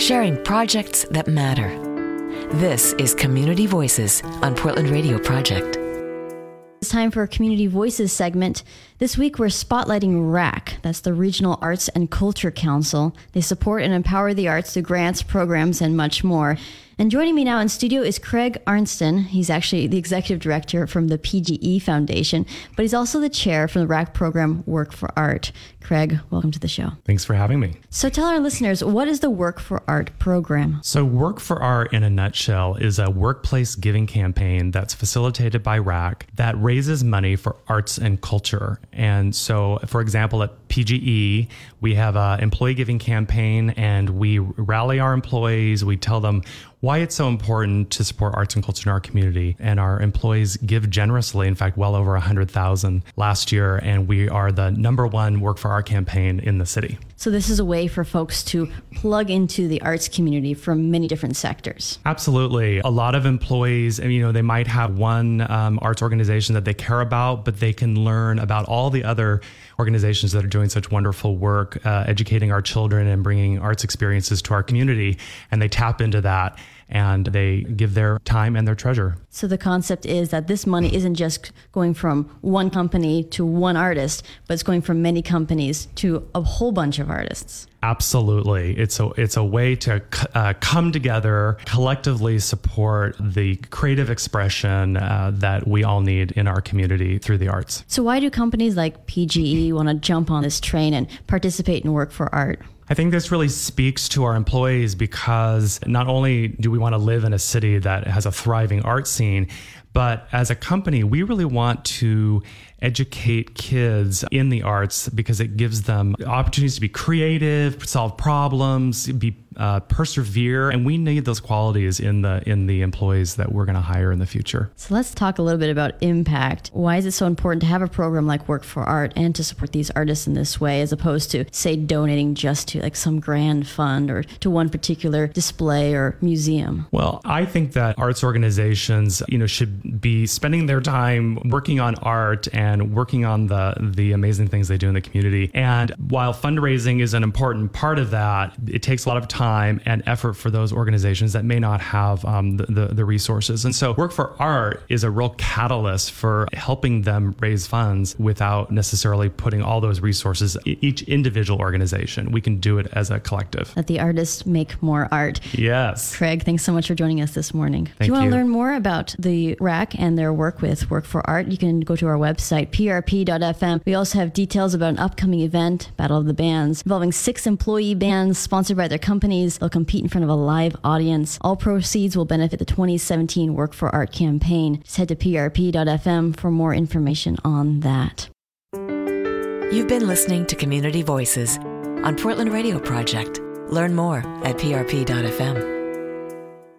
sharing projects that matter. This is Community Voices on Portland Radio Project. It's time for a Community Voices segment. This week we're spotlighting RAC. That's the Regional Arts and Culture Council. They support and empower the arts through grants, programs, and much more. And joining me now in studio is Craig Arnston. He's actually the executive director from the PGE Foundation, but he's also the chair from the RAC program Work for Art. Craig, welcome to the show. Thanks for having me. So tell our listeners, what is the Work for Art program? So, Work for Art in a nutshell is a workplace giving campaign that's facilitated by RAC that raises money for arts and culture. And so, for example, at PGE, we have an employee giving campaign and we rally our employees. We tell them why it's so important to support arts and culture in our community. And our employees give generously, in fact, well over 100,000 last year. And we are the number one Work for Art campaign in the city. So, this is a way for folks to plug into the arts community from many different sectors. Absolutely. A lot of employees, you know, they might have one um, arts organization that they care about, but they can learn about all the other organizations that are doing such wonderful work, uh, educating our children and bringing arts experiences to our community. And they tap into that and they give their time and their treasure. So the concept is that this money isn't just going from one company to one artist, but it's going from many companies to a whole bunch of artists. Absolutely, it's a it's a way to uh, come together, collectively support the creative expression uh, that we all need in our community through the arts. So why do companies like PGE want to jump on this train and participate in work for art? I think this really speaks to our employees because not only do we want to live in a city that has a thriving art scene, but as a company, we really want to educate kids in the arts because it gives them opportunities to be creative, solve problems, be uh, persevere, and we need those qualities in the in the employees that we're going to hire in the future. So let's talk a little bit about impact. Why is it so important to have a program like Work for Art and to support these artists in this way, as opposed to say donating just to like some grand fund or to one particular display or museum? Well, I think that arts organizations, you know, should be spending their time working on art and working on the the amazing things they do in the community. And while fundraising is an important part of that, it takes a lot of time time and effort for those organizations that may not have um, the, the, the resources. And so, Work for Art is a real catalyst for helping them raise funds without necessarily putting all those resources each individual organization. We can do it as a collective. Let the artists make more art. Yes. Craig, thanks so much for joining us this morning. Thank if you want you. to learn more about the RAC and their work with Work for Art, you can go to our website, prp.fm. We also have details about an upcoming event, Battle of the Bands, involving six employee bands sponsored by their company companies. They'll compete in front of a live audience. All proceeds will benefit the 2017 Work for Art campaign. Just head to prp.fm for more information on that. You've been listening to Community Voices on Portland Radio Project. Learn more at prp.fm.